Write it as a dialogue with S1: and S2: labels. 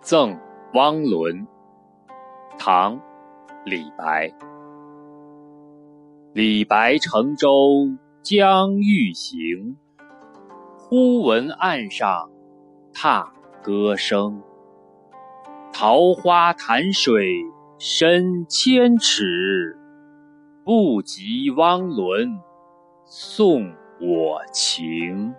S1: 赠汪伦。唐李白。李白乘舟将欲行忽闻岸上踏歌声桃花潭水深千尺不及汪伦送我情。